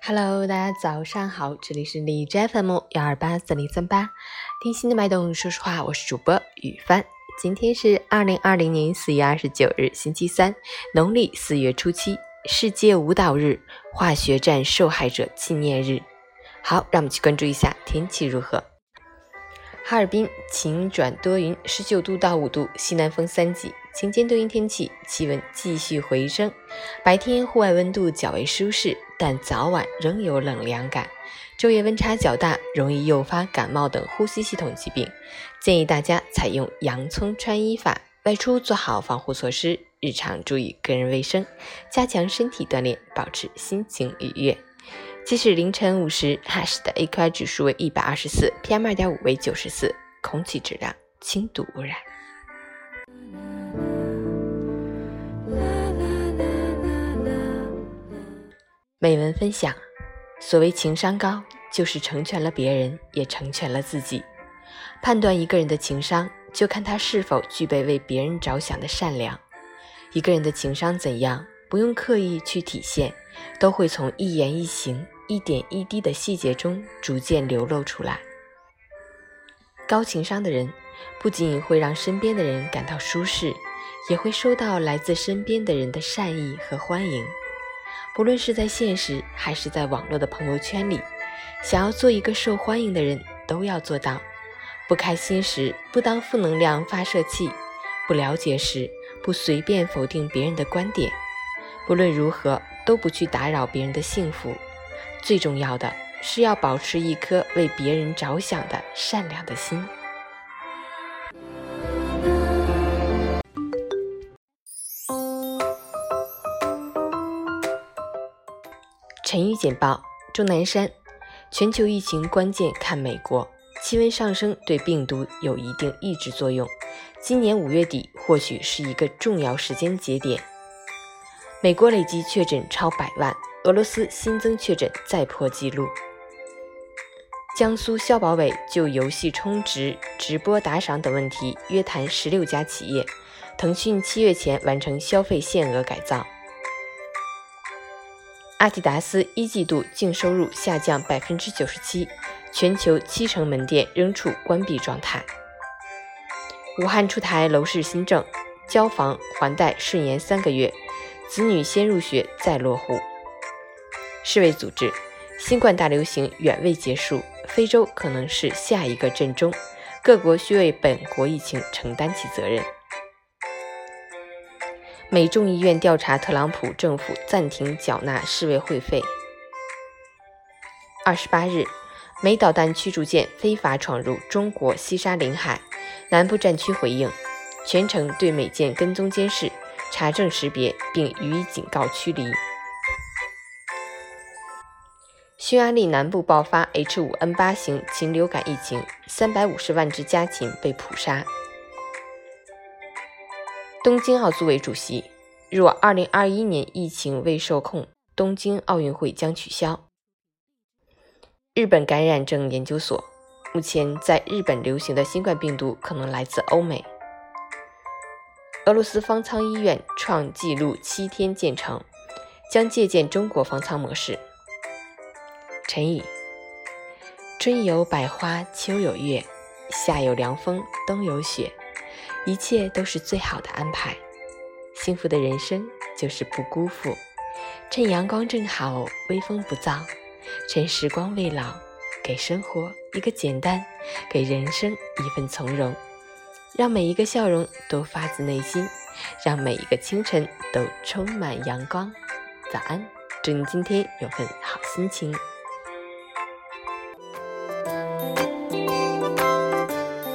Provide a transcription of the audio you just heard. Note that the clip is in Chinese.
Hello，大家早上好，这里是荔枝 FM 幺二八四零三八，听心的脉动，说实话，我是主播雨帆。今天是二零二零年四月二十九日，星期三，农历四月初七，世界舞蹈日，化学战受害者纪念日。好，让我们去关注一下天气如何。哈尔滨晴转多云，十九度到五度，西南风三级。晴间多云天气，气温继续回升。白天户外温度较为舒适，但早晚仍有冷凉感。昼夜温差较大，容易诱发感冒等呼吸系统疾病。建议大家采用洋葱穿衣法，外出做好防护措施，日常注意个人卫生，加强身体锻炼，保持心情愉悦。即使凌晨五时，哈市的 AQI 指数为一百二十四，PM 二点五为九十四，空气质量轻度污染。美文分享：所谓情商高，就是成全了别人，也成全了自己。判断一个人的情商，就看他是否具备为别人着想的善良。一个人的情商怎样，不用刻意去体现，都会从一言一行、一点一滴的细节中逐渐流露出来。高情商的人，不仅会让身边的人感到舒适，也会收到来自身边的人的善意和欢迎。不论是在现实还是在网络的朋友圈里，想要做一个受欢迎的人，都要做到：不开心时不当负能量发射器，不了解时不随便否定别人的观点，不论如何都不去打扰别人的幸福。最重要的是要保持一颗为别人着想的善良的心。晨雨简报：钟南山，全球疫情关键看美国，气温上升对病毒有一定抑制作用。今年五月底或许是一个重要时间节点。美国累计确诊超百万，俄罗斯新增确诊再破纪录。江苏消保委就游戏充值、直播打赏等问题约谈十六家企业。腾讯七月前完成消费限额改造。阿迪达斯一季度净收入下降百分之九十七，全球七成门店仍处关闭状态。武汉出台楼市新政，交房还贷顺延三个月，子女先入学再落户。世卫组织，新冠大流行远未结束，非洲可能是下一个震中，各国需为本国疫情承担起责任。美众议院调查特朗普政府暂停缴纳世卫会费。二十八日，美导弹驱逐舰非法闯入中国西沙领海，南部战区回应，全程对美舰跟踪监视、查证识别，并予以警告驱离。匈牙利南部爆发 H5N8 型禽流感疫情，三百五十万只家禽被捕杀。东京奥组委主席，若2021年疫情未受控，东京奥运会将取消。日本感染症研究所，目前在日本流行的新冠病毒可能来自欧美。俄罗斯方舱医院创纪录七天建成，将借鉴中国方舱模式。陈宇，春有百花，秋有月，夏有凉风，冬有雪。一切都是最好的安排，幸福的人生就是不辜负。趁阳光正好，微风不燥；趁时光未老，给生活一个简单，给人生一份从容。让每一个笑容都发自内心，让每一个清晨都充满阳光。早安，祝你今天有份好心情。